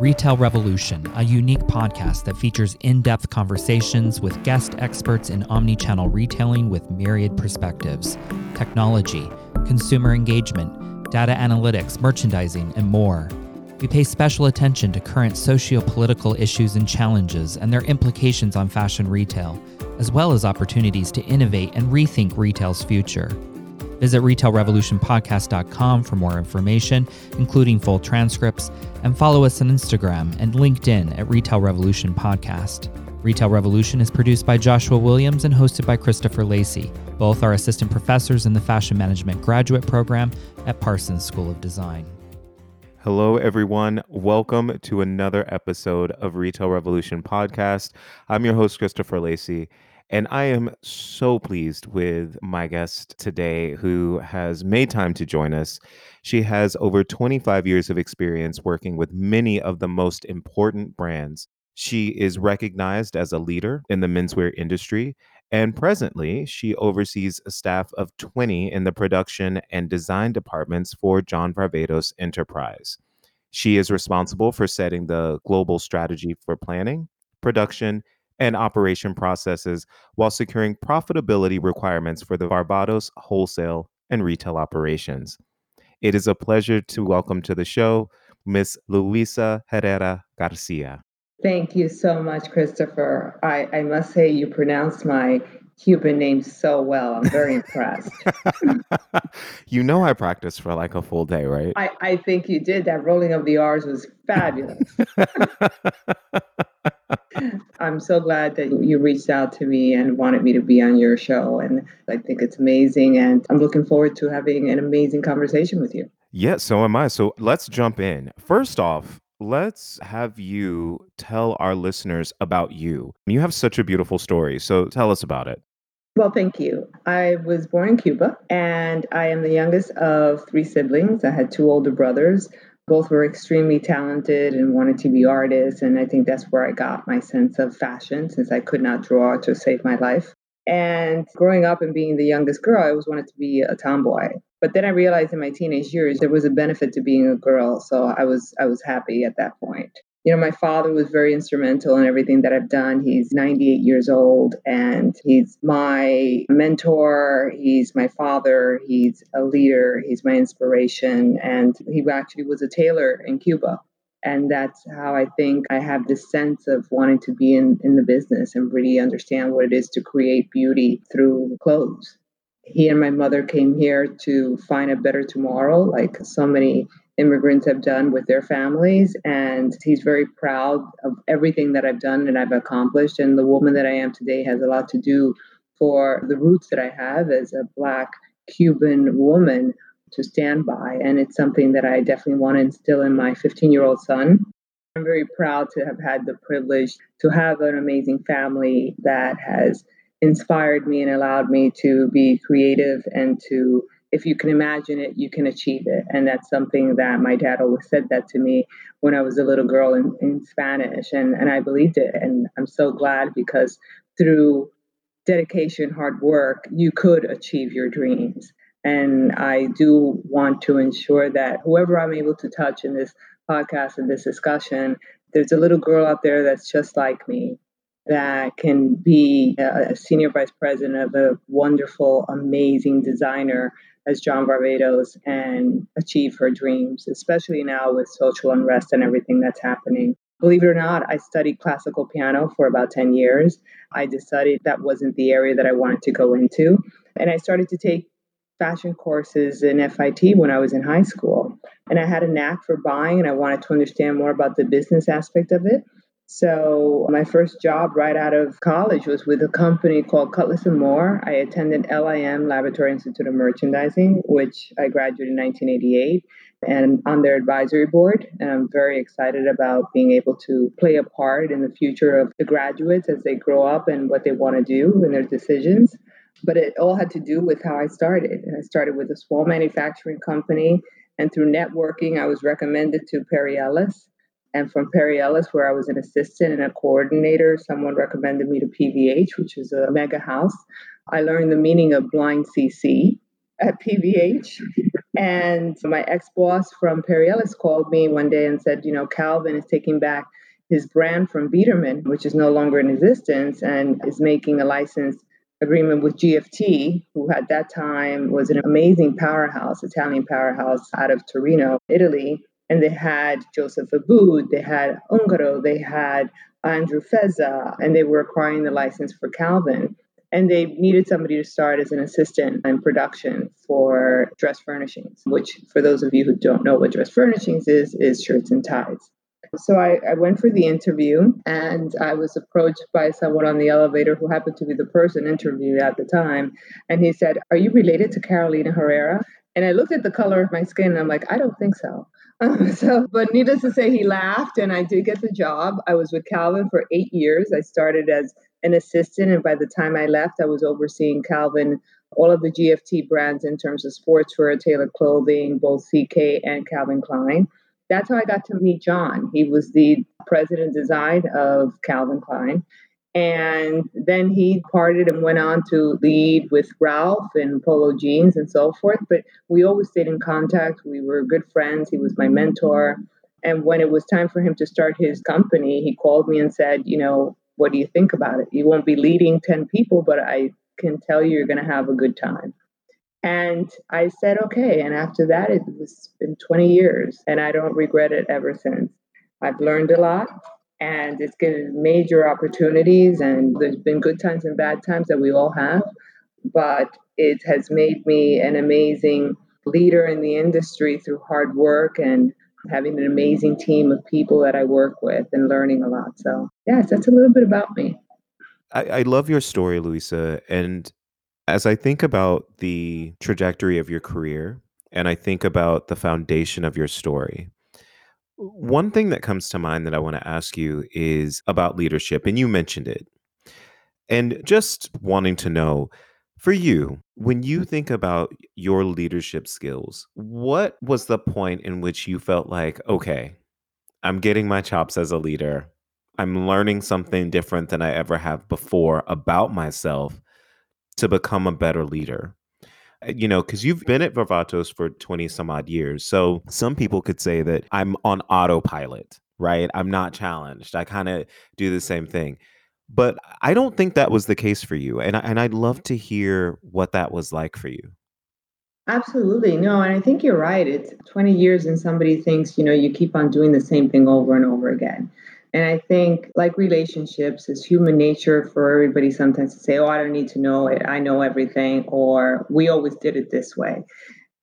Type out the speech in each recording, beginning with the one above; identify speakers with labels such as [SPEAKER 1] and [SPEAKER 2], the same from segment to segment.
[SPEAKER 1] Retail Revolution, a unique podcast that features in depth conversations with guest experts in omni-channel retailing with myriad perspectives, technology, consumer engagement, data analytics, merchandising, and more. We pay special attention to current socio political issues and challenges and their implications on fashion retail, as well as opportunities to innovate and rethink retail's future. Visit retailrevolutionpodcast.com for more information, including full transcripts, and follow us on Instagram and LinkedIn at Retail Revolution Podcast. Retail Revolution is produced by Joshua Williams and hosted by Christopher Lacey. Both are assistant professors in the Fashion Management Graduate Program at Parsons School of Design.
[SPEAKER 2] Hello, everyone. Welcome to another episode of Retail Revolution Podcast. I'm your host, Christopher Lacey. And I am so pleased with my guest today who has made time to join us. She has over 25 years of experience working with many of the most important brands. She is recognized as a leader in the menswear industry, and presently she oversees a staff of 20 in the production and design departments for John Varvatos Enterprise. She is responsible for setting the global strategy for planning, production, and operation processes while securing profitability requirements for the Varvatos wholesale and retail operations. It is a pleasure to welcome to the show Miss Luisa Herrera Garcia.
[SPEAKER 3] Thank you so much, Christopher. I, I must say, you pronounced my Cuban name so well. I'm very impressed.
[SPEAKER 2] you know, I practiced for like a full day, right?
[SPEAKER 3] I, I think you did. That rolling of the R's was fabulous. I'm so glad that you reached out to me and wanted me to be on your show. And I think it's amazing. And I'm looking forward to having an amazing conversation with you.
[SPEAKER 2] Yeah, so am I. So let's jump in. First off, let's have you tell our listeners about you. You have such a beautiful story. So tell us about it.
[SPEAKER 3] Well, thank you. I was born in Cuba and I am the youngest of three siblings. I had two older brothers both were extremely talented and wanted to be artists. And I think that's where I got my sense of fashion since I could not draw to save my life. And growing up and being the youngest girl, I always wanted to be a tomboy. But then I realized in my teenage years there was a benefit to being a girl, so I was I was happy at that point you know, my father was very instrumental in everything that I've done. He's 98 years old and he's my mentor. He's my father. He's a leader. He's my inspiration. And he actually was a tailor in Cuba. And that's how I think I have this sense of wanting to be in, in the business and really understand what it is to create beauty through clothes. He and my mother came here to find a better tomorrow, like so many immigrants have done with their families. And he's very proud of everything that I've done and I've accomplished. And the woman that I am today has a lot to do for the roots that I have as a Black Cuban woman to stand by. And it's something that I definitely want to instill in my 15 year old son. I'm very proud to have had the privilege to have an amazing family that has inspired me and allowed me to be creative and to if you can imagine it, you can achieve it. And that's something that my dad always said that to me when I was a little girl in, in Spanish. And, and I believed it. And I'm so glad because through dedication, hard work, you could achieve your dreams. And I do want to ensure that whoever I'm able to touch in this podcast and this discussion, there's a little girl out there that's just like me that can be a senior vice president of a wonderful, amazing designer as John Varvatos and achieve her dreams, especially now with social unrest and everything that's happening. Believe it or not, I studied classical piano for about 10 years. I decided that wasn't the area that I wanted to go into. And I started to take fashion courses in FIT when I was in high school. And I had a knack for buying and I wanted to understand more about the business aspect of it. So my first job right out of college was with a company called Cutlass and Moore. I attended LIM Laboratory Institute of Merchandising, which I graduated in 1988 and on their advisory board. And I'm very excited about being able to play a part in the future of the graduates as they grow up and what they want to do and their decisions. But it all had to do with how I started. And I started with a small manufacturing company. And through networking, I was recommended to Perry Ellis and from Perry Ellis, where I was an assistant and a coordinator, someone recommended me to PVH, which is a mega house. I learned the meaning of blind CC at PVH. And my ex boss from Perry Ellis called me one day and said, you know, Calvin is taking back his brand from Bidermann, which is no longer in existence, and is making a license agreement with GFT, who at that time was an amazing powerhouse, Italian powerhouse out of Torino, Italy. And they had Joseph Abboud, they had Ungaro, they had Andrew Fezza, and they were acquiring the license for Calvin. And they needed somebody to start as an assistant in production for dress furnishings, which, for those of you who don't know what dress furnishings is, is shirts and ties. So I, I, went for the interview and I was approached by someone on the elevator who happened to be the person interviewed at the time. And he said, Are you related to Carolina Herrera? And I looked at the color of my skin and I'm like, I don't think so. So, but needless to say, he laughed and I did get the job. I was with Calvin for eight years. I started as an assistant, and by the time I left, I was overseeing Calvin, all of the GFT brands in terms of sportswear, tailored clothing, both CK and Calvin Klein that's how I got to meet John. He was the president design of Calvin Klein. And then he parted and went on to lead with Ralph and Polo Jeans and so forth. But we always stayed in contact. We were good friends. He was my mentor. And when it was time for him to start his company, he called me and said, You know, what do you think about it? You won't be leading 10 people, but I can tell you you're going to have a good time. And I said, okay. And after that, it was been 20 years, and I don't regret it ever since. I've learned a lot, and it's given major opportunities, and there's been good times and bad times that we all have. But it has made me an amazing leader in the industry through hard work and having an amazing team of people that I work with and learning a lot. So, yes, that's a little bit about me.
[SPEAKER 2] I, I love your story, louisa And as I think about the trajectory of your career and I think about the foundation of your story, one thing that comes to mind that I want to ask you is about leadership, and you mentioned it. And just wanting to know for you, when you think about your leadership skills, what was the point in which you felt like, okay, I'm getting my chops as a leader? I'm learning something different than I ever have before about myself to become a better leader? Uh, you know, because you've been at Varvatos for 20 some odd years. So some people could say that I'm on autopilot, right? I'm not challenged. I kind of do the same thing. But I don't think that was the case for you. And, and I'd love to hear what that was like for you.
[SPEAKER 3] Absolutely. No, and I think you're right. It's 20 years and somebody thinks, you know, you keep on doing the same thing over and over again. And I think, like relationships, it's human nature for everybody sometimes to say, Oh, I don't need to know it. I know everything, or we always did it this way.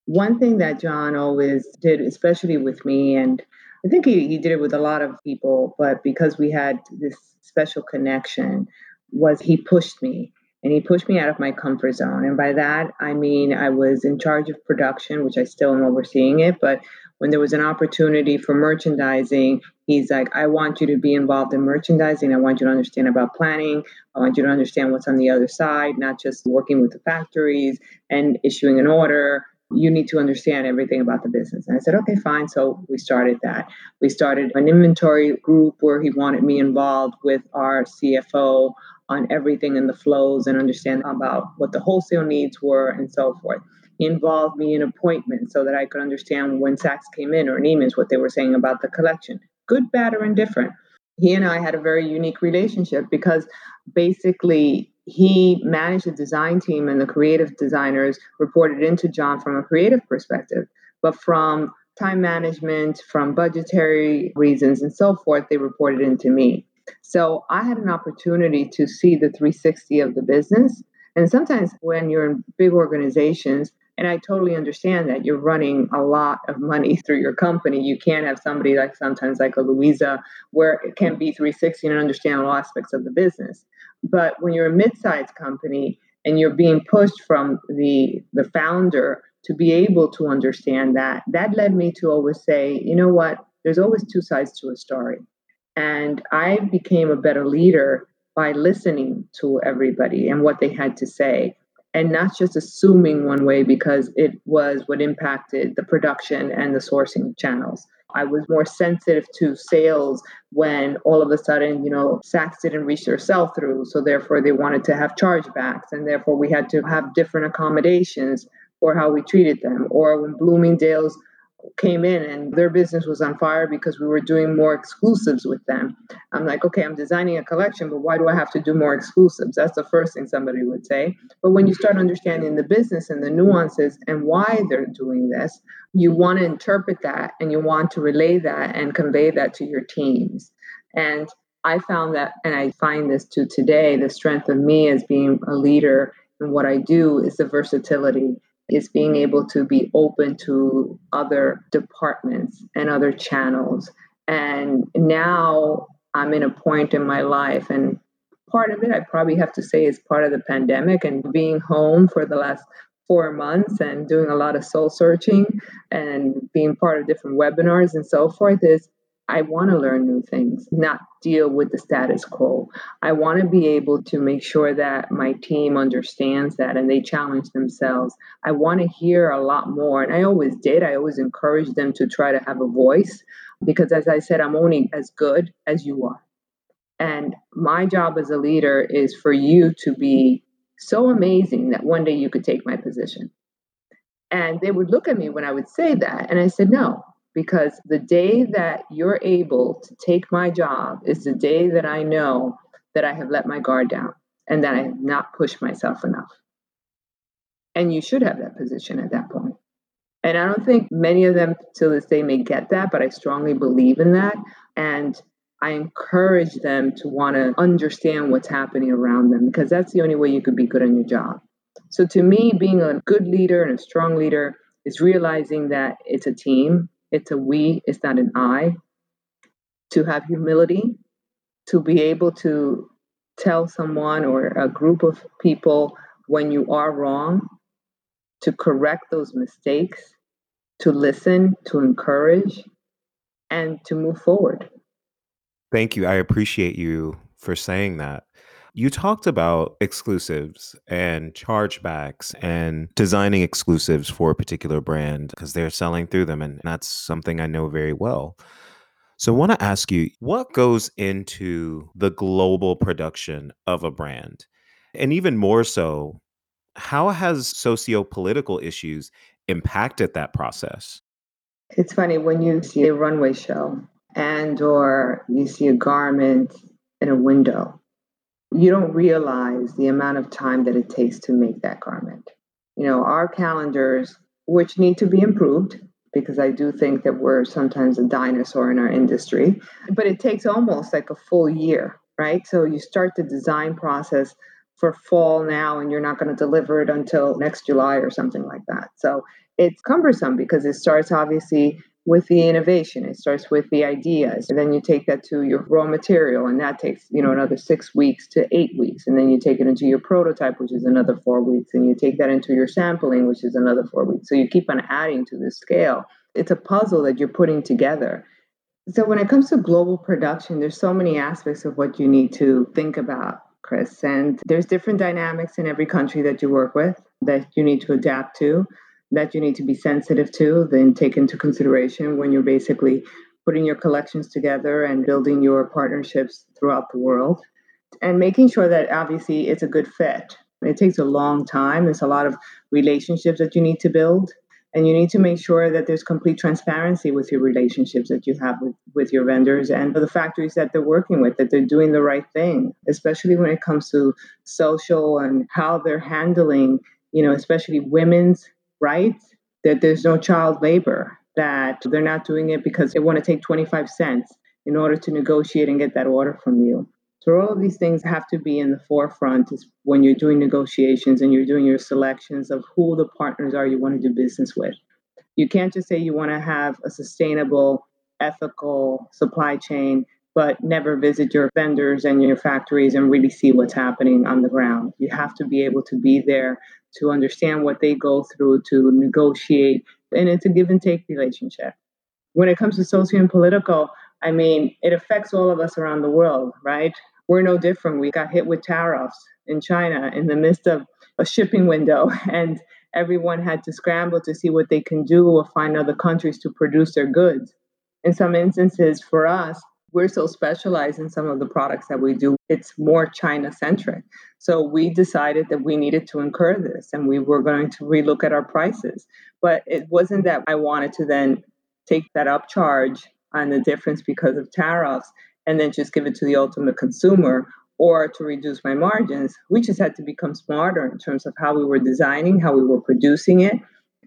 [SPEAKER 3] One thing that John always did, especially with me, and I think he, he did it with a lot of people, but because we had this special connection, was he pushed me and he pushed me out of my comfort zone. And by that, I mean I was in charge of production, which I still am overseeing it, but when there was an opportunity for merchandising, he's like, I want you to be involved in merchandising. I want you to understand about planning. I want you to understand what's on the other side, not just working with the factories and issuing an order. You need to understand everything about the business. And I said, okay, fine. So we started that. We started an inventory group where he wanted me involved with our CFO on everything in the flows and understand about what the wholesale needs were and so forth. He involved me in appointments so that I could understand when Saks came in or Neiman's what they were saying about the collection, good, bad, or indifferent. He and I had a very unique relationship because basically he managed the design team and the creative designers reported into John from a creative perspective, but from time management, from budgetary reasons, and so forth, they reported into me. So I had an opportunity to see the 360 of the business. And sometimes when you're in big organizations, and I totally understand that you're running a lot of money through your company. You can't have somebody like sometimes like a Louisa where it can be 360 and understand all aspects of the business. But when you're a mid-sized company and you're being pushed from the the founder to be able to understand that, that led me to always say, you know what, there's always two sides to a story. And I became a better leader by listening to everybody and what they had to say and not just assuming one way because it was what impacted the production and the sourcing channels. I was more sensitive to sales when all of a sudden, you know, Saks didn't reach their sell through. So therefore, they wanted to have chargebacks. And therefore, we had to have different accommodations for how we treated them, or when Bloomingdale's came in and their business was on fire because we were doing more exclusives with them. I'm like, okay, I'm designing a collection, but why do I have to do more exclusives? That's the first thing somebody would say. But when you start understanding the business and the nuances and why they're doing this, you want to interpret that and you want to relay that and convey that to your teams. And I found that, and I find this to today, the strength of me as being a leader and what I do is the versatility is being able to be open to other departments and other channels. And now I'm in a point in my life, and part of it I probably have to say is part of the pandemic and being home for the last four months and doing a lot of soul searching and being part of different webinars and so forth is I want to learn new things, not deal with the status quo. I want to be able to make sure that my team understands that and they challenge themselves. I want to hear a lot more. And I always did. I always encouraged them to try to have a voice because, as I said, I'm only as good as you are. And my job as a leader is for you to be so amazing that one day you could take my position. And they would look at me when I would say that. And I said, no, because the day that you're able to take my job is the day that I know that I have let my guard down and that I have not pushed myself enough. And you should have that position at that point. And I don't think many of them to this day may get that, but I strongly believe in that. And I encourage them to want to understand what's happening around them because that's the only way you could be good on your job. So to me, being a good leader and a strong leader is realizing that it's a team it's a we, it's not an I. To have humility, to be able to tell someone or a group of people when you are wrong, to correct those mistakes, to listen, to encourage, and to move forward.
[SPEAKER 2] Thank you. I appreciate you for saying that. You talked about exclusives and chargebacks and designing exclusives for a particular brand because they're selling through them. And that's something I know very well. So, I want to ask you what goes into the global production of a brand? And even more so, how has socio political issues impacted that process?
[SPEAKER 3] It's funny when you see a runway show and or you see a garment in a window you don't realize the amount of time that it takes to make that garment. You know, our calendars, which need to be improved, because I do think that we're sometimes a dinosaur in our industry, but it takes almost like a full year, right? So you start the design process for fall now and you're not going to deliver it until next July or something like that. So it's cumbersome because it starts obviously with the innovation. It starts with the ideas. And then you take that to your raw material, and that takes, you know, another six weeks to eight weeks. And then you take it into your prototype, which is another four weeks. And you take that into your sampling, which is another four weeks. So you keep on adding to the scale. It's a puzzle that you're putting together. So when it comes to global production, there's so many aspects of what you need to think about, Chris. And there's different dynamics in every country that you work with that you need to adapt to that you need to be sensitive to, then take into consideration when you're basically putting your collections together and building your partnerships throughout the world. And making sure that obviously it's a good fit. It takes a long time. There's a lot of relationships that you need to build. And you need to make sure that there's complete transparency with your relationships that you have with, with your vendors and the factories that they're working with, that they're doing the right thing, especially when it comes to social and how they're handling, you know, especially women's rights, that there's no child labor, that they're not doing it because they want to take 25 cents in order to negotiate and get that order from you. So all of these things have to be in the forefront when you're doing negotiations and you're doing your selections of who the partners are you want to do business with. You can't just say you want to have a sustainable, ethical supply chain, but never visit your vendors and your factories and really see what's happening on the ground. You have to be able to be there to understand what they go through to negotiate. And it's a give and take relationship. When it comes to social and political, I mean, it affects all of us around the world, right? We're no different. We got hit with tariffs in China in the midst of a shipping window, and everyone had to scramble to see what they can do or find other countries to produce their goods. In some instances, for us, we're so specialized in some of the products that we do, it's more China centric. So we decided that we needed to incur this and we were going to relook at our prices. But it wasn't that I wanted to then take that upcharge on the difference because of tariffs and then just give it to the ultimate consumer or to reduce my margins. We just had to become smarter in terms of how we were designing, how we were producing it,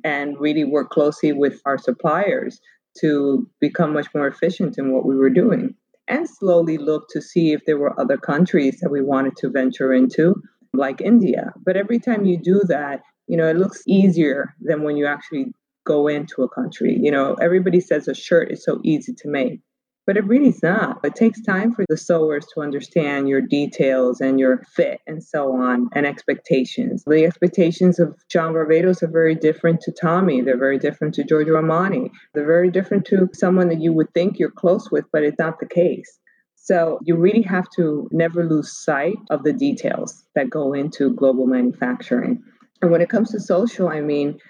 [SPEAKER 3] and really work closely with our suppliers to become much more efficient in what we were doing and slowly look to see if there were other countries that we wanted to venture into like India. But every time you do that, you know, it looks easier than when you actually go into a country. You know, everybody says a shirt is so easy to make but it really is not. It takes time for the sewers to understand your details and your fit and so on and expectations. The expectations of John Varvatos are very different to Tommy. They're very different to Giorgio Armani. They're very different to someone that you would think you're close with, but it's not the case. So you really have to never lose sight of the details that go into global manufacturing. And when it comes to social, I mean,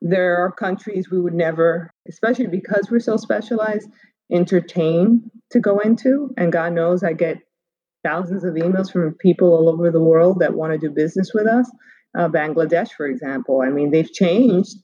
[SPEAKER 3] there are countries we would never, especially because we're so specialized, entertain to go into. And God knows I get thousands of emails from people all over the world that want to do business with us. Uh, Bangladesh, for example. I mean, they've changed,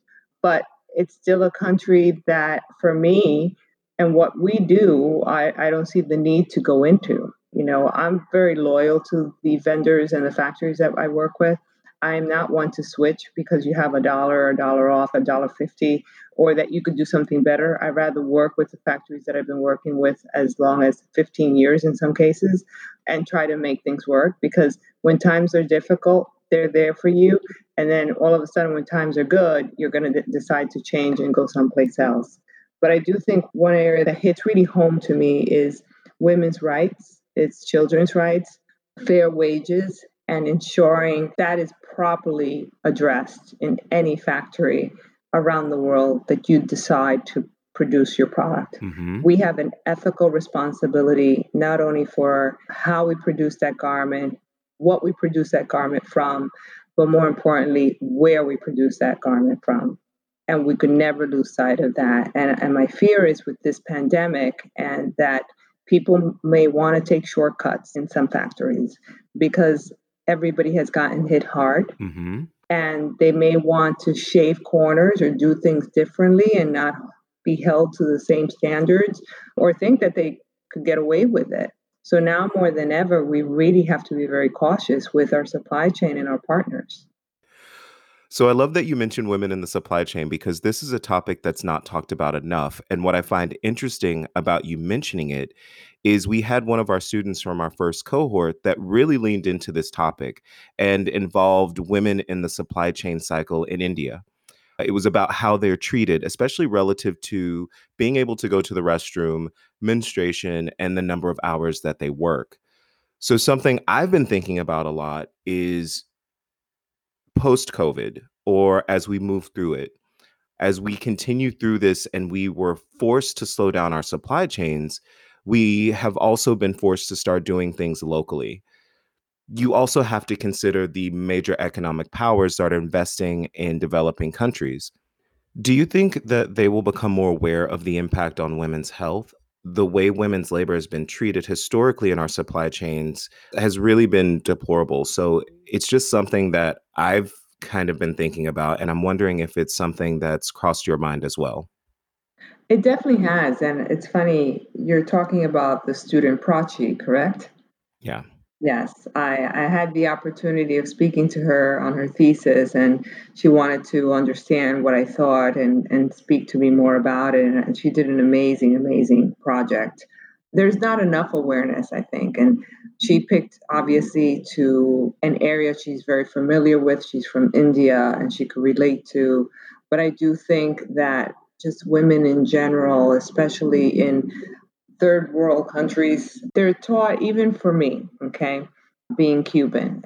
[SPEAKER 3] but it's still a country that, for me, and what we do, I, I don't see the need to go into. You know, I'm very loyal to the vendors and the factories that I work with. I'm not one to switch because you have a dollar, a dollar off, a dollar fifty, or that you could do something better. I'd rather work with the factories that I've been working with as long as 15 years in some cases and try to make things work because when times are difficult, they're there for you. And then all of a sudden, when times are good, you're going to d- decide to change and go someplace else. But I do think one area that hits really home to me is women's rights, it's children's rights, fair wages, and ensuring that is properly addressed in any factory around the world that you decide to produce your product. Mm-hmm. We have an ethical responsibility not only for how we produce that garment, what we produce that garment from, but more importantly, where we produce that garment from. And we could never lose sight of that. And, and my fear is with this pandemic and that people may want to take shortcuts in some factories because everybody has gotten hit hard. Mm-hmm. And they may want to shave corners or do things differently and not be held to the same standards or think that they could get away with it. So now more than ever, we really have to be very cautious with our supply chain and our partners.
[SPEAKER 2] So I love that you mentioned women in the supply chain because this is a topic that's not talked about enough. And what I find interesting about you mentioning it is we had one of our students from our first cohort that really leaned into this topic and involved women in the supply chain cycle in India. It was about how they're treated, especially relative to being able to go to the restroom, menstruation, and the number of hours that they work. So, something I've been thinking about a lot is post COVID or as we move through it, as we continue through this and we were forced to slow down our supply chains, we have also been forced to start doing things locally. You also have to consider the major economic powers that are investing in developing countries. Do you think that they will become more aware of the impact on women's health? The way women's labor has been treated historically in our supply chains has really been deplorable. So it's just something that I've kind of been thinking about, and I'm wondering if it's something that's crossed your mind as well.
[SPEAKER 3] It definitely has. And it's funny, you're talking about the student Prachi, correct?
[SPEAKER 2] Yeah.
[SPEAKER 3] Yes, I, I had the opportunity of speaking to her on her thesis, and she wanted to understand what I thought and, and speak to me more about it. And she did an amazing, amazing project. There's not enough awareness, I think. And she picked, obviously, to an area she's very familiar with. She's from India and she could relate to. But I do think that just women in general, especially in third world countries, they're taught, even for me, okay, being Cuban,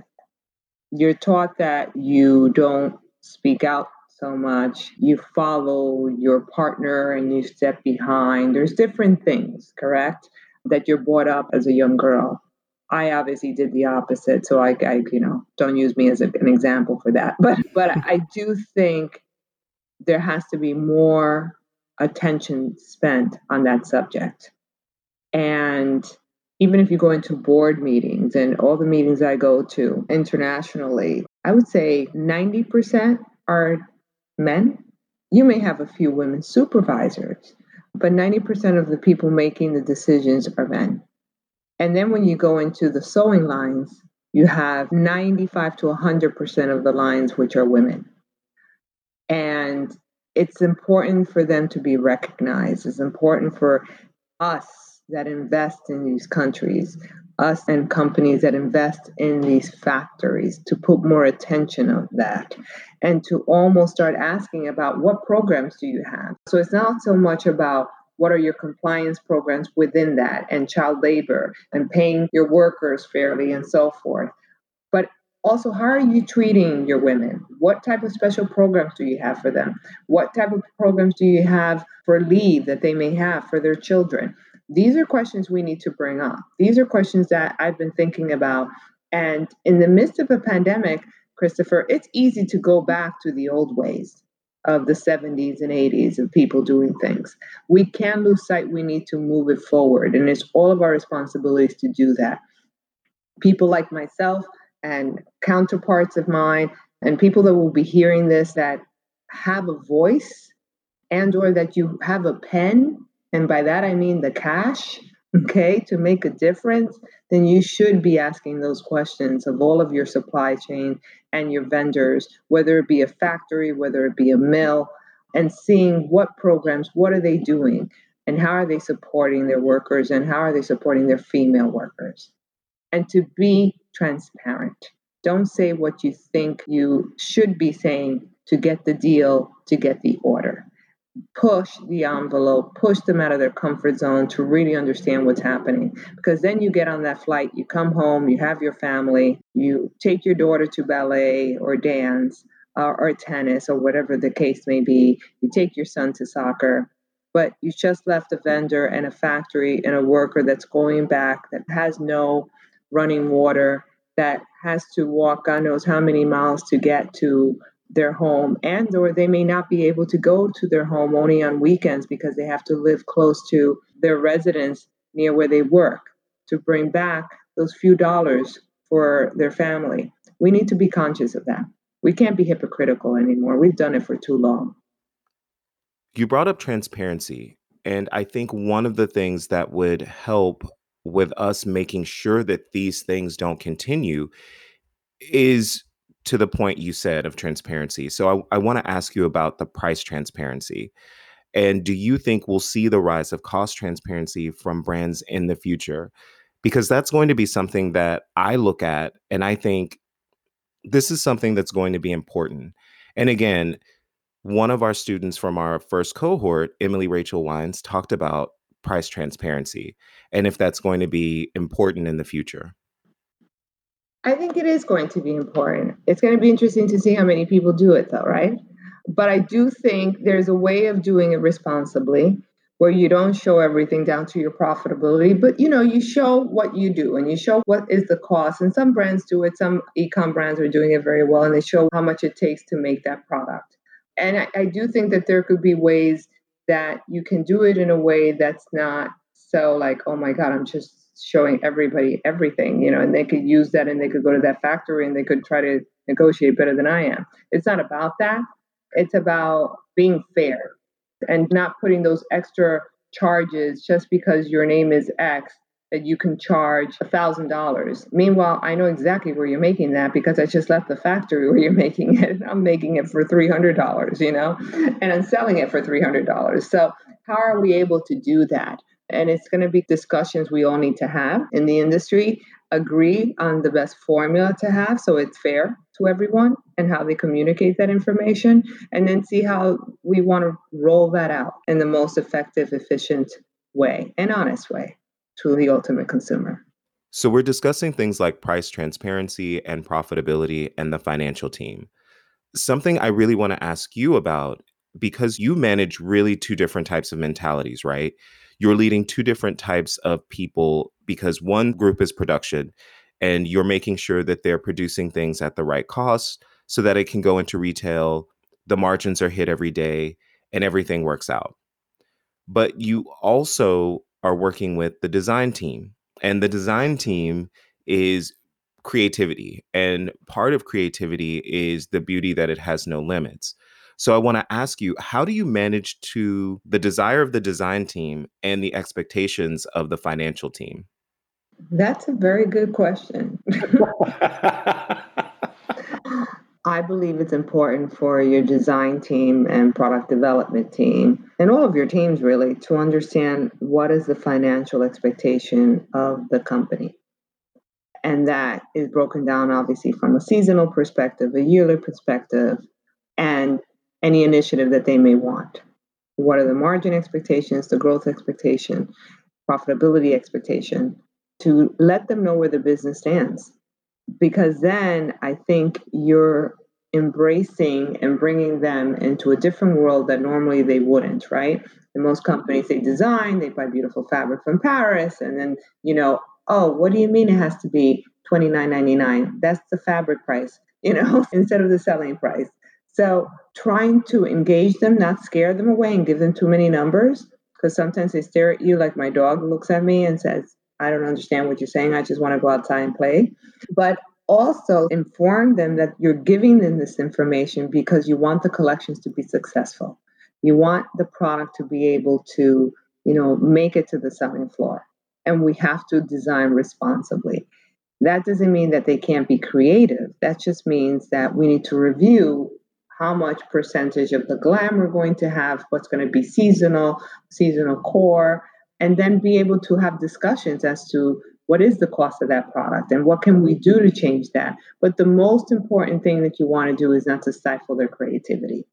[SPEAKER 3] you're taught that you don't speak out so much. You follow your partner and you step behind. There's different things, correct? That you're brought up as a young girl. I obviously did the opposite, so I, I you know, don't use me as a, an example for that. But but I do think there has to be more attention spent on that subject. And even if you go into board meetings and all the meetings I go to internationally, I would say 90% are men. You may have a few women supervisors, but 90% of the people making the decisions are men. And then when you go into the sewing lines, you have 95 to 100% of the lines which are women. And it's important for them to be recognized. It's important for us that invest in these countries, us and companies that invest in these factories to put more attention on that and to almost start asking about what programs do you have. So it's not so much about what are your compliance programs within that and child labor and paying your workers fairly and so forth. But also, how are you treating your women? What type of special programs do you have for them? What type of programs do you have for leave that they may have for their children? These are questions we need to bring up. These are questions that I've been thinking about. And in the midst of a pandemic, Christopher, it's easy to go back to the old ways of the 70s and 80s of people doing things. We can't lose sight, we need to move it forward. And it's all of our responsibilities to do that. People like myself and counterparts of mine and people that will be hearing this that have a voice and or that you have a pen and by that i mean the cash okay to make a difference then you should be asking those questions of all of your supply chain and your vendors whether it be a factory whether it be a mill and seeing what programs what are they doing and how are they supporting their workers and how are they supporting their female workers and to be transparent. Don't say what you think you should be saying to get the deal, to get the order. Push the envelope, push them out of their comfort zone to really understand what's happening. Because then you get on that flight, you come home, you have your family, you take your daughter to ballet or dance uh, or tennis or whatever the case may be, you take your son to soccer, but you just left a vendor and a factory and a worker that's going back that has no running water that has to walk God knows how many miles to get to their home and or they may not be able to go to their home only on weekends because they have to live close to their residence near where they work to bring back those few dollars for their family. We need to be conscious of that. We can't be hypocritical anymore. We've done it for too long.
[SPEAKER 2] You brought up transparency. And I think one of the things that would help with us making sure that these things don't continue is to the point you said of transparency. So I, I want to ask you about the price transparency. And do you think we'll see the rise of cost transparency from brands in the future? Because that's going to be something that I look at and I think this is something that's going to be important. And again, one of our students from our first cohort, Emily Rachel Wines, talked about price transparency and if that's going to be important in the future?
[SPEAKER 3] I think it is going to be important. It's going to be interesting to see how many people do it, though, right? But I do think there's a way of doing it responsibly where you don't show everything down to your profitability, but you know, you show what you do and you show what is the cost. And some brands do it, some e-com brands are doing it very well, and they show how much it takes to make that product. And I, I do think that there could be ways that you can do it in a way that's not so like, oh my God, I'm just showing everybody everything, you know, and they could use that and they could go to that factory and they could try to negotiate better than I am. It's not about that. It's about being fair and not putting those extra charges just because your name is X that you can charge a thousand dollars. Meanwhile, I know exactly where you're making that because I just left the factory where you're making it. I'm making it for three hundred dollars, you know, and I'm selling it for three hundred dollars. So how are we able to do that? And it's going to be discussions we all need to have in the industry, agree on the best formula to have so it's fair to everyone and how they communicate that information, and then see how we want to roll that out in the most effective, efficient way and honest way to the ultimate consumer.
[SPEAKER 2] So, we're discussing things like price transparency and profitability and the financial team. Something I really want to ask you about because you manage really two different types of mentalities, right? You're leading two different types of people because one group is production and you're making sure that they're producing things at the right cost so that it can go into retail, the margins are hit every day, and everything works out. But you also are working with the design team. And the design team is creativity. And part of creativity is the beauty that it has no limits. So I want to ask you, how do you manage to the desire of the design team and the expectations of the financial team?
[SPEAKER 3] That's a very good question. I believe it's important for your design team and product development team and all of your teams really to understand what is the financial expectation of the company. And that is broken down obviously from a seasonal perspective, a yearly perspective, and any initiative that they may want. What are the margin expectations, the growth expectation, profitability expectation, to let them know where the business stands. Because then I think you're embracing and bringing them into a different world that normally they wouldn't, right? Most companies, they design, they buy beautiful fabric from Paris, and then, you know, oh, what do you mean it has to be $29.99? That's the fabric price, you know, instead of the selling price. So trying to engage them, not scare them away and give them too many numbers, because sometimes they stare at you like my dog looks at me and says, I don't understand what you're saying. I just want to go outside and play. But also inform them that you're giving them this information because you want the collections to be successful. You want the product to be able to, you know, make it to the selling floor. And we have to design responsibly. That doesn't mean that they can't be creative. That just means that we need to review how much percentage of the glam we're going to have, what's going to be seasonal, seasonal core, and then be able to have discussions as to what is the cost of that product and what can we do to change that. But the most important thing that you want to do is not to stifle their creativity.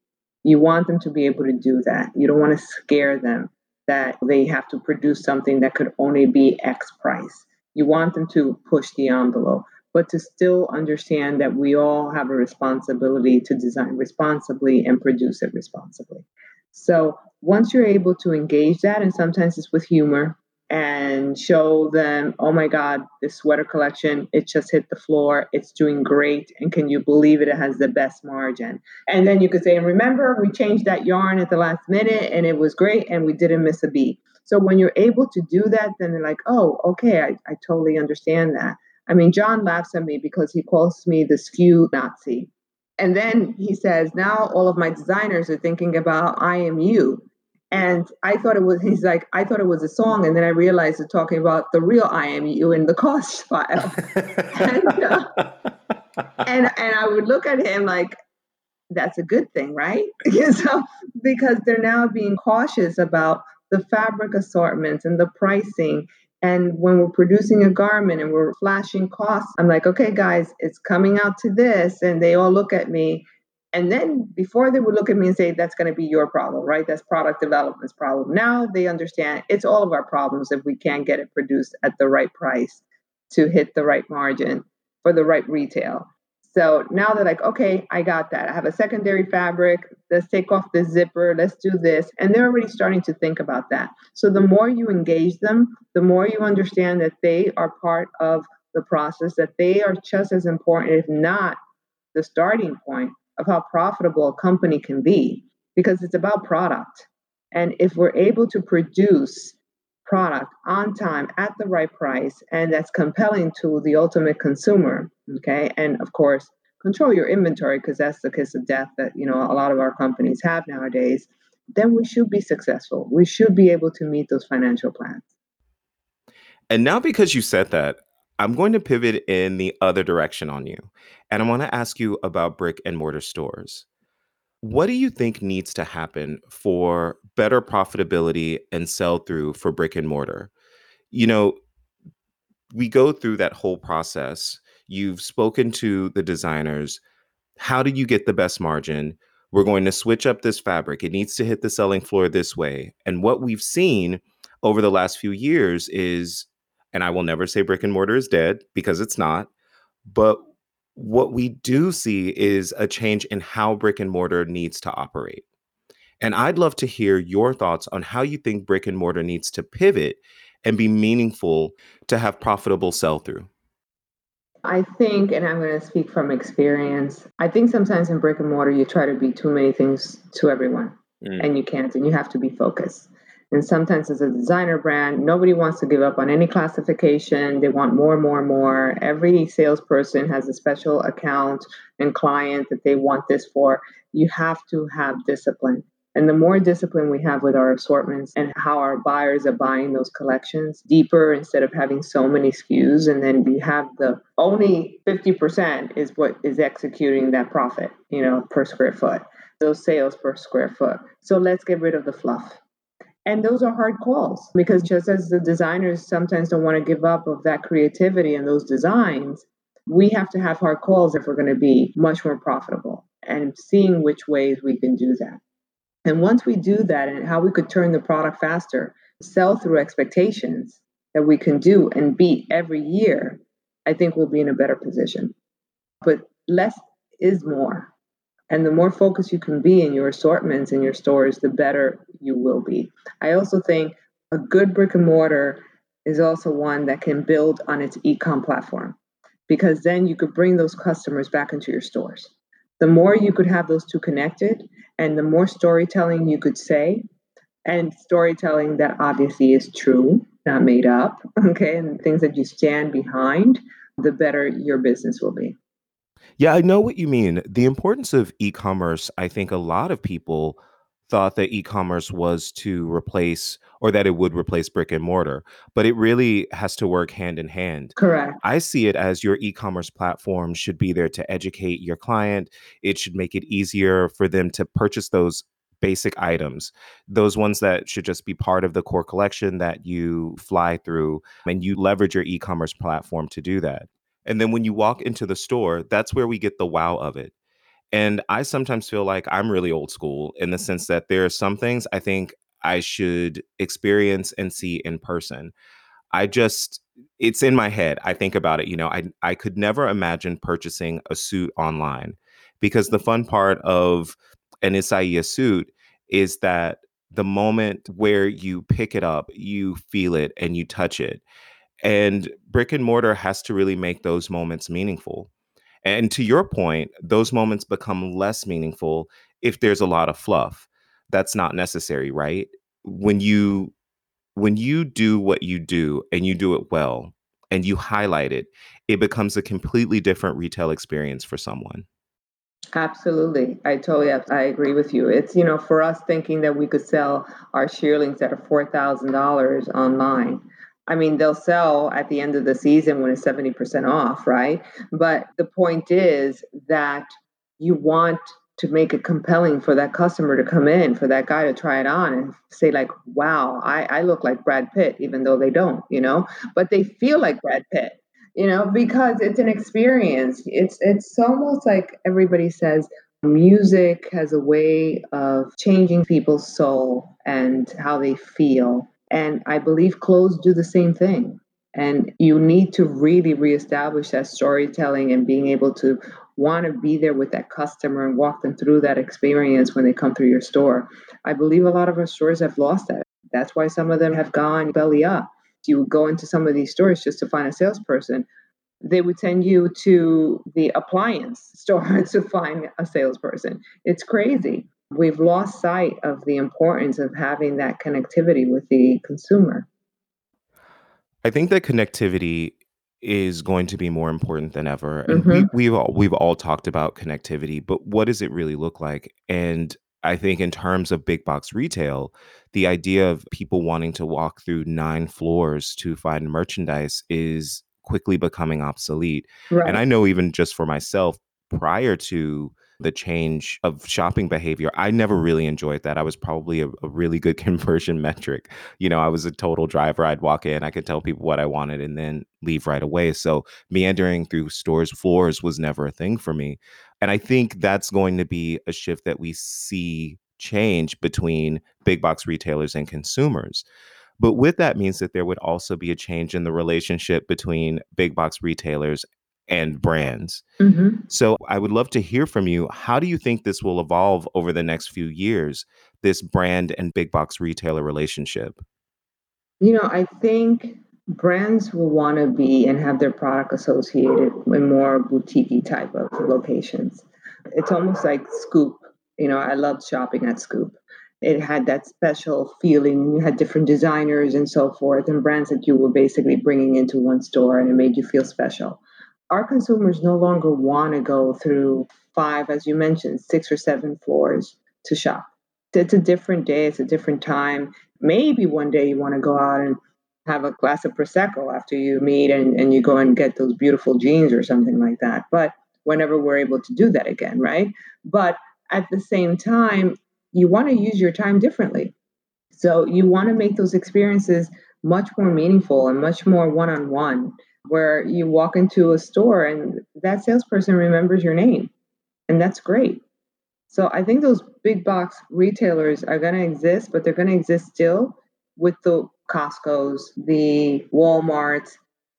[SPEAKER 3] You want them to be able to do that. You don't want to scare them that they have to produce something that could only be X price. You want them to push the envelope but to still understand that we all have a responsibility to design responsibly and produce it responsibly. So once you're able to engage that, and sometimes it's with humor, and show them, oh my God, this sweater collection, it just hit the floor. It's doing great. And can you believe it? It has the best margin. And then you could say, and remember, we changed that yarn at the last minute and it was great and we didn't miss a beat. So when you're able to do that, then they're like, oh, okay, I, I totally understand that. I mean, John laughs at me because he calls me the SKU Nazi. And then he says, now all of my designers are thinking about I am you. And I thought it was, he's like, I thought it was a song. And then I realized it's talking about the real I am you in the cost file. and, uh, and, and I would look at him like, that's a good thing, right? so, because they're now being cautious about the fabric assortments and the pricing and when we're producing a garment and we're flashing costs, I'm like, okay, guys, it's coming out to this. And they all look at me. And then before they would look at me and say, that's going to be your problem, right? That's product development's problem. Now they understand it's all of our problems if we can't get it produced at the right price to hit the right margin for the right retail. So now they're like, okay, I got that. I have a secondary fabric. Let's take off the zipper. Let's do this. And they're already starting to think about that. So the more you engage them, the more you understand that they are part of the process, that they are just as important, if not the starting point of how profitable a company can be, because it's about product. And if we're able to produce product on time at the right price and that's compelling to the ultimate consumer okay? And of course control your inventory because that's the kiss of death that you know a lot of our companies have nowadays. Then we should be successful. We should be able to meet those financial plans.
[SPEAKER 2] And now because you said that i'm going to pivot in the other direction on you and i want to ask you about brick and mortar stores what do you think needs to happen for better profitability and sell through for brick and mortar? You know, we go through that whole process. You've spoken to the designers. How do you get the best margin? We're going to switch up this fabric. It needs to hit the selling floor this way. And what we've seen over the last few years is, and I will never say brick and mortar is dead because it's not, but what we do see is a change in how brick and mortar needs to operate. And I'd love to hear your thoughts on how you think brick and mortar needs to pivot and be meaningful to have profitable sell through.
[SPEAKER 3] I think, and I'm going to speak from experience, I think sometimes in brick and mortar, you try to be too many things to everyone, mm. and you can't, and you have to be focused. And sometimes, as a designer brand, nobody wants to give up on any classification. They want more, more, more. Every salesperson has a special account and client that they want this for. You have to have discipline. And the more discipline we have with our assortments and how our buyers are buying those collections deeper instead of having so many SKUs, and then we have the only 50% is what is executing that profit, you know, per square foot, those sales per square foot. So let's get rid of the fluff. And those are hard calls because just as the designers sometimes don't want to give up of that creativity and those designs, we have to have hard calls if we're going to be much more profitable and seeing which ways we can do that. And once we do that and how we could turn the product faster, sell through expectations that we can do and beat every year, I think we'll be in a better position. But less is more. And the more focused you can be in your assortments in your stores, the better you will be. I also think a good brick and mortar is also one that can build on its e-com platform because then you could bring those customers back into your stores. The more you could have those two connected and the more storytelling you could say and storytelling that obviously is true, not made up, okay, and things that you stand behind, the better your business will be.
[SPEAKER 2] Yeah, I know what you mean. The importance of e-commerce, I think a lot of people thought that e-commerce was to replace or that it would replace brick and mortar, but it really has to work hand in hand.
[SPEAKER 3] Correct.
[SPEAKER 2] I see it as your e-commerce platform should be there to educate your client. It should make it easier for them to purchase those basic items, those ones that should just be part of the core collection that you fly through and you leverage your e-commerce platform to do that. And then when you walk into the store, that's where we get the wow of it. And I sometimes feel like I'm really old school in the sense mm-hmm. that there are some things I think I should experience and see in person. I just it's in my head. I think about it, you know, I I could never imagine purchasing a suit online because the fun part of an Isaia suit is that the moment where you pick it up, you feel it and you touch it. And brick and mortar has to really make those moments meaningful. And to your point, those moments become less meaningful if there's a lot of fluff. That's not necessary, right? When you when you do what you do and you do it well and you highlight it, it becomes a completely different retail experience for someone.
[SPEAKER 3] Absolutely. I totally I agree with you. It's, you know, for us thinking that we could sell our shearlings at a $4,000 online I mean, they'll sell at the end of the season when it's 70% off, right? But the point is that you want to make it compelling for that customer to come in, for that guy to try it on and say, like, wow, I, I look like Brad Pitt, even though they don't, you know, but they feel like Brad Pitt, you know, because it's an experience. It's it's almost like everybody says music has a way of changing people's soul and how they feel and I believe clothes do the same thing. And you need to really reestablish that storytelling and being able to want to be there with that customer and walk them through that experience when they come through your store. I believe a lot of our stores have lost that. That's why some of them have gone belly up. You go into some of these stores just to find a salesperson. They would send you to the appliance store to find a salesperson. It's crazy we've lost sight of the importance of having that connectivity with the consumer.
[SPEAKER 2] I think that connectivity is going to be more important than ever. And mm-hmm. we, we've all, we've all talked about connectivity, but what does it really look like? And I think in terms of big box retail, the idea of people wanting to walk through nine floors to find merchandise is quickly becoming obsolete. Right. And I know even just for myself, prior to the change of shopping behavior. I never really enjoyed that. I was probably a, a, really good conversion metric. You know, I was a total driver. I'd walk in, I could tell people what I wanted and then leave right away. So meandering through stores' floors was never a thing for me. And I think that's going to be a shift that we see change between big box retailers and consumers. But with that means that there would also be a change in the relationship between big box retailers and brands. Mm-hmm. So I would love to hear from you. How do you think this will evolve over the next few years, this brand and big box retailer relationship?
[SPEAKER 3] You know, I think brands will want to be and have their product associated in more boutique type of locations. It's almost like Scoop. You know, I loved shopping at Scoop. it had that special feeling. You had different designers and so forth, and brands that you were basically bringing into one store, and it made you feel special. Our consumers no longer want to go through five, as you mentioned, six or seven floors to shop. It's a different day, it's a different time. Maybe one day you want to go out and have a glass of Prosecco after you meet and, and you go and get those beautiful jeans or something like that. But whenever we're able to do that again, right? But at the same time, you want to use your time differently. So you want to make those experiences much more meaningful and much more one on one, where you walk into a store and that salesperson remembers your name. And that's great. So I think those big box retailers are going to exist, but they're going to exist still with the Costco's, the Walmarts,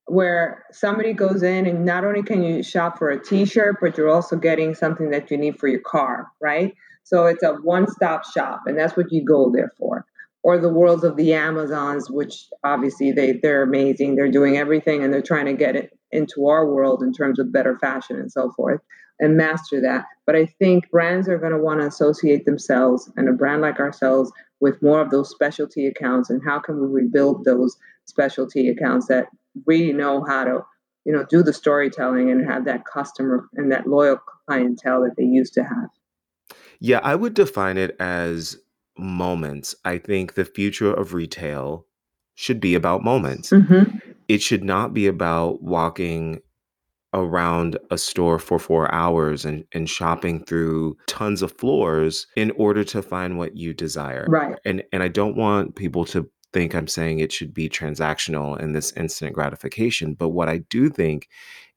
[SPEAKER 3] where somebody goes in and not only can you shop for a t-shirt, but you're also getting something that you need for your car, right? So it's a one-stop shop, and that's what you go there for. Or the worlds of the Amazons, which obviously they they're amazing. They're doing everything and they're trying to get it into our world in terms of better fashion and so forth and master that. But I think brands are going to want to associate themselves and a brand like ourselves with more of those specialty accounts. And how can we rebuild those specialty accounts that really know how to, you know, do the storytelling and have that customer and that loyal clientele that they used to have?
[SPEAKER 2] Yeah, I would define it as moments. I think the future of retail should be about moments.
[SPEAKER 3] Mm-hmm.
[SPEAKER 2] It should not be about walking around a store for four hours and, and shopping through tons of floors in order to find what you desire.
[SPEAKER 3] Right.
[SPEAKER 2] And and I don't want people to think I'm saying it should be transactional and this instant gratification. But what I do think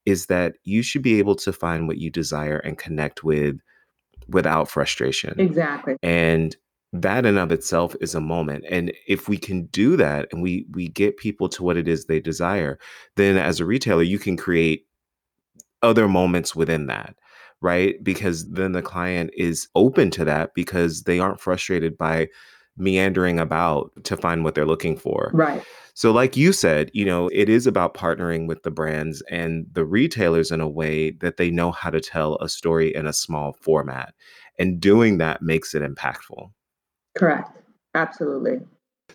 [SPEAKER 2] is that you should be able to find what you desire and connect with without frustration.
[SPEAKER 3] Exactly.
[SPEAKER 2] And that in of itself is a moment and if we can do that and we we get people to what it is they desire then as a retailer you can create other moments within that right? Because then the client is open to that because they aren't frustrated by meandering about to find what they're looking for.
[SPEAKER 3] Right.
[SPEAKER 2] so like you said you know it is about partnering with the brands and the retailers in a way that they know how to tell a story in a small format and doing that makes it impactful
[SPEAKER 3] Correct. Absolutely.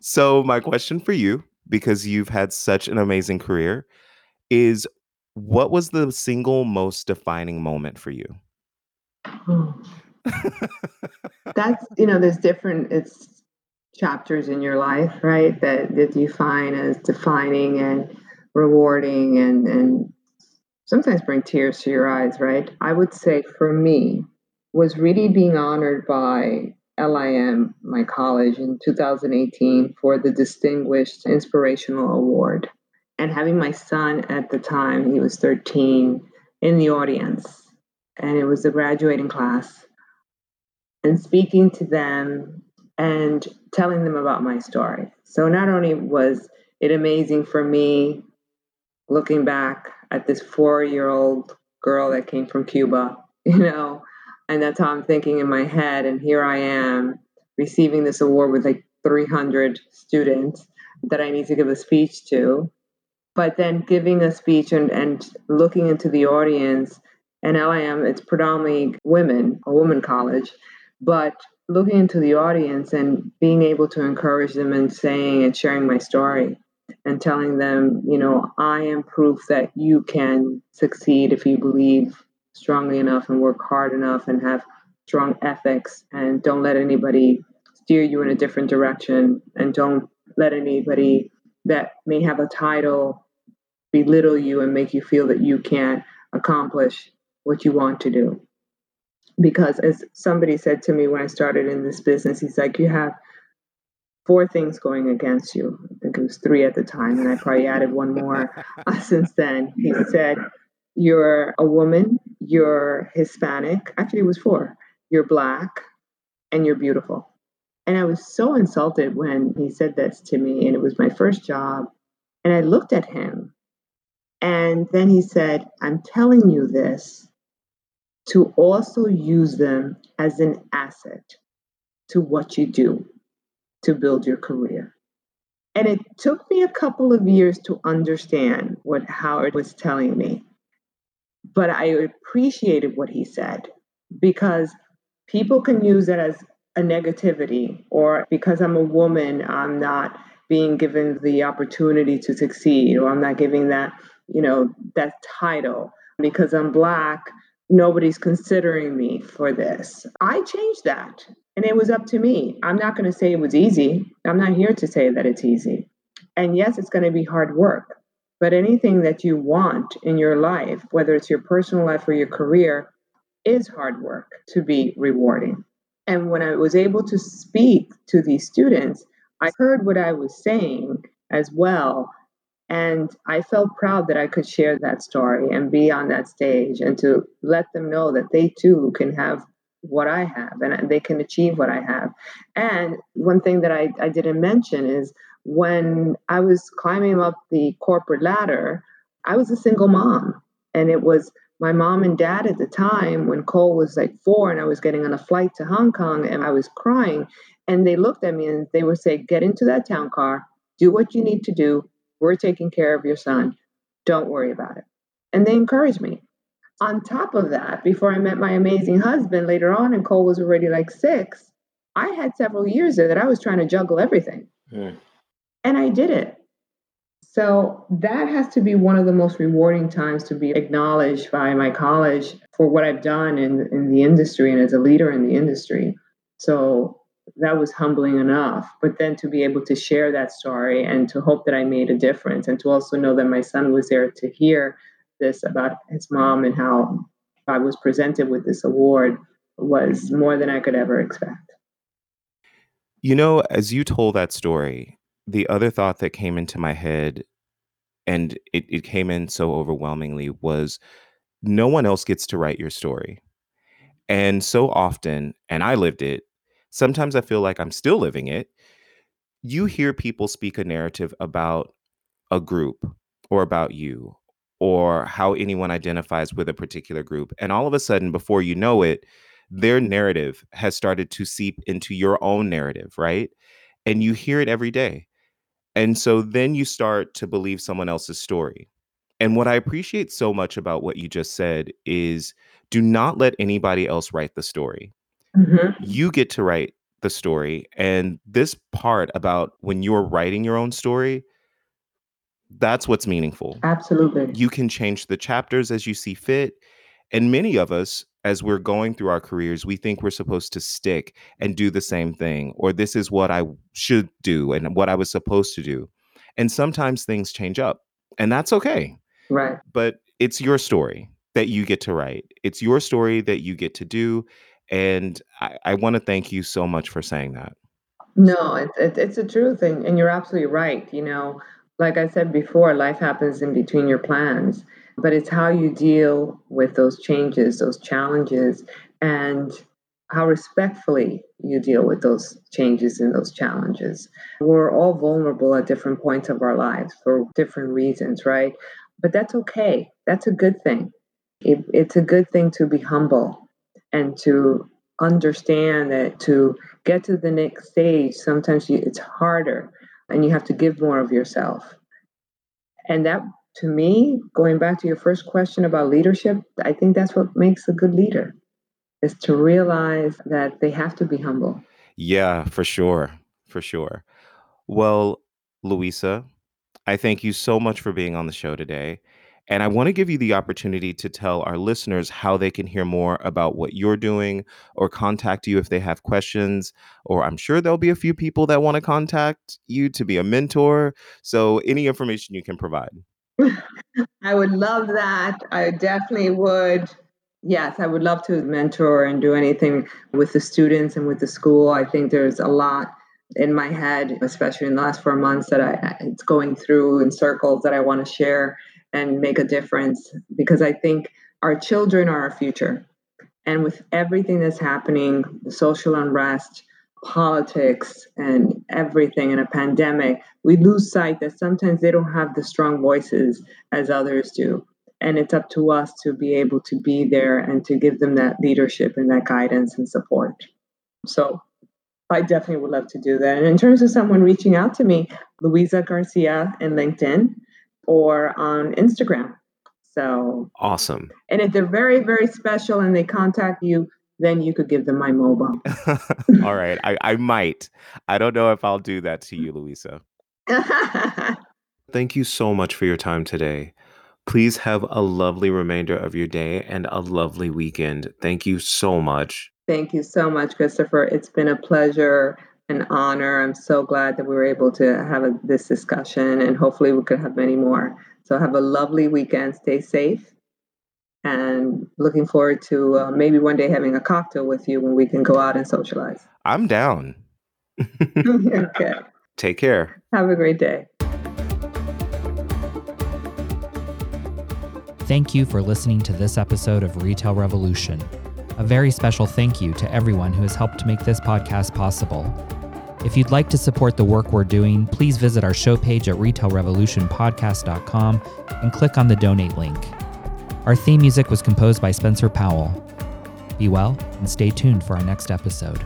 [SPEAKER 2] so my question for you because you've had such an amazing career is what was the single most defining moment for you?
[SPEAKER 3] That's, you know, there's different, it's chapters in your life, right? That, that you find as defining and rewarding and, and sometimes bring tears to your eyes, right? I would say for me was really being honored by LIM, my college, in 2018 for the Distinguished Inspirational Award and having my son at the time, he was 13, in the audience. And it was the graduating class. And speaking to them and telling them about my story. So not only was it amazing for me looking back at this four year old girl that came from Cuba, you know, and that's how I'm thinking in my head. And here I am receiving this award with like 300 students that I need to give a speech to but then giving a speech and, and looking into the audience and LIM, it's predominantly women, a woman college, but looking into the audience and being able to encourage them and saying and sharing my story and telling them, you know, I am proof that you can succeed if you believe strongly enough and work hard enough and have strong ethics and don't let anybody steer you in a different direction and don't let anybody that may have a title belittle you and make you feel that you can't accomplish what you want to do. Because as somebody said to me when I started in this business, he's like, you have four things going against you. I think it was three at the time, and I probably added one more uh, since then. He said, You're a woman, you're Hispanic. Actually, it was four. You're black, and you're beautiful. And I was so insulted when he said this to me, and it was my first job. And I looked at him, and then he said, I'm telling you this to also use them as an asset to what you do to build your career. And it took me a couple of years to understand what Howard was telling me. But I appreciated what he said because people can use it as a negativity or because I'm a woman, I'm not being given the opportunity to succeed or I'm not giving that, you know, that title because I'm black, nobody's considering me for this. I changed that and it was up to me. I'm not going to say it was easy. I'm not here to say that it's easy. And yes, it's going to be hard work. But anything that you want in your life, whether it's your personal life or your career, is hard work to be rewarding. And when I was able to speak to these students, I heard what I was saying as well. And I felt proud that I could share that story and be on that stage and to let them know that they too can have what I have and they can achieve what I have. And one thing that I, I didn't mention is when I was climbing up the corporate ladder, I was a single mom. And it was my mom and dad at the time when Cole was like four and I was getting on a flight to Hong Kong and I was crying. And they looked at me and they would say, Get into that town car, do what you need to do. We're taking care of your son. Don't worry about it. And they encouraged me. On top of that, before I met my amazing husband later on, and Cole was already like six, I had several years there that I was trying to juggle everything. Mm. And I did it. So that has to be one of the most rewarding times to be acknowledged by my college for what I've done in, in the industry and as a leader in the industry. So that was humbling enough. But then to be able to share that story and to hope that I made a difference and to also know that my son was there to hear this about his mom and how I was presented with this award was more than I could ever expect.
[SPEAKER 2] You know, as you told that story, the other thought that came into my head, and it, it came in so overwhelmingly, was no one else gets to write your story. And so often, and I lived it, sometimes I feel like I'm still living it. You hear people speak a narrative about a group or about you or how anyone identifies with a particular group. And all of a sudden, before you know it, their narrative has started to seep into your own narrative, right? And you hear it every day. And so then you start to believe someone else's story. And what I appreciate so much about what you just said is do not let anybody else write the story. Mm-hmm. You get to write the story. And this part about when you're writing your own story, that's what's meaningful.
[SPEAKER 3] Absolutely.
[SPEAKER 2] You can change the chapters as you see fit. And many of us, as we're going through our careers, we think we're supposed to stick and do the same thing, or this is what I should do and what I was supposed to do. And sometimes things change up, and that's okay.
[SPEAKER 3] Right.
[SPEAKER 2] But it's your story that you get to write, it's your story that you get to do. And I, I want to thank you so much for saying that.
[SPEAKER 3] No, it's, it's, it's a true thing. And you're absolutely right. You know, like I said before, life happens in between your plans, but it's how you deal with those changes, those challenges, and how respectfully you deal with those changes and those challenges. We're all vulnerable at different points of our lives for different reasons, right? But that's okay. That's a good thing. It, it's a good thing to be humble and to understand that to get to the next stage, sometimes you, it's harder and you have to give more of yourself. And that, to me, going back to your first question about leadership, I think that's what makes a good leader is to realize that they have to be humble.
[SPEAKER 2] Yeah, for sure. For sure. Well, Louisa, I thank you so much for being on the show today. And I want to give you the opportunity to tell our listeners how they can hear more about what you're doing or contact you if they have questions. Or I'm sure there'll be a few people that want to contact you to be a mentor. So, any information you can provide.
[SPEAKER 3] I would love that. I definitely would. Yes, I would love to mentor and do anything with the students and with the school. I think there's a lot in my head, especially in the last four months, that I it's going through in circles that I want to share and make a difference because I think our children are our future. And with everything that's happening, the social unrest, politics, and everything in a pandemic, we lose sight that sometimes they don't have the strong voices as others do. And it's up to us to be able to be there and to give them that leadership and that guidance and support. So I definitely would love to do that. And in terms of someone reaching out to me, Louisa Garcia in LinkedIn, or on Instagram. So
[SPEAKER 2] awesome.
[SPEAKER 3] And if they're very, very special and they contact you, then you could give them my mobile.
[SPEAKER 2] All right. I, I might. I don't know if I'll do that to you, Louisa. Thank you so much for your time today. Please have a lovely remainder of your day and a lovely weekend. Thank you so much.
[SPEAKER 3] Thank you so much, Christopher. It's been a pleasure an honor. I'm so glad that we were able to have a, this discussion, and hopefully, we could have many more. So, have a lovely weekend. Stay safe, and looking forward to uh, maybe one day having a cocktail with you when we can go out and socialize.
[SPEAKER 2] I'm down.
[SPEAKER 3] okay.
[SPEAKER 2] Take care.
[SPEAKER 3] Have a great day.
[SPEAKER 1] Thank you for listening to this episode of Retail Revolution. A very special thank you to everyone who has helped to make this podcast possible. If you'd like to support the work we're doing, please visit our show page at retailrevolutionpodcast.com and click on the donate link. Our theme music was composed by Spencer Powell. Be well and stay tuned for our next episode.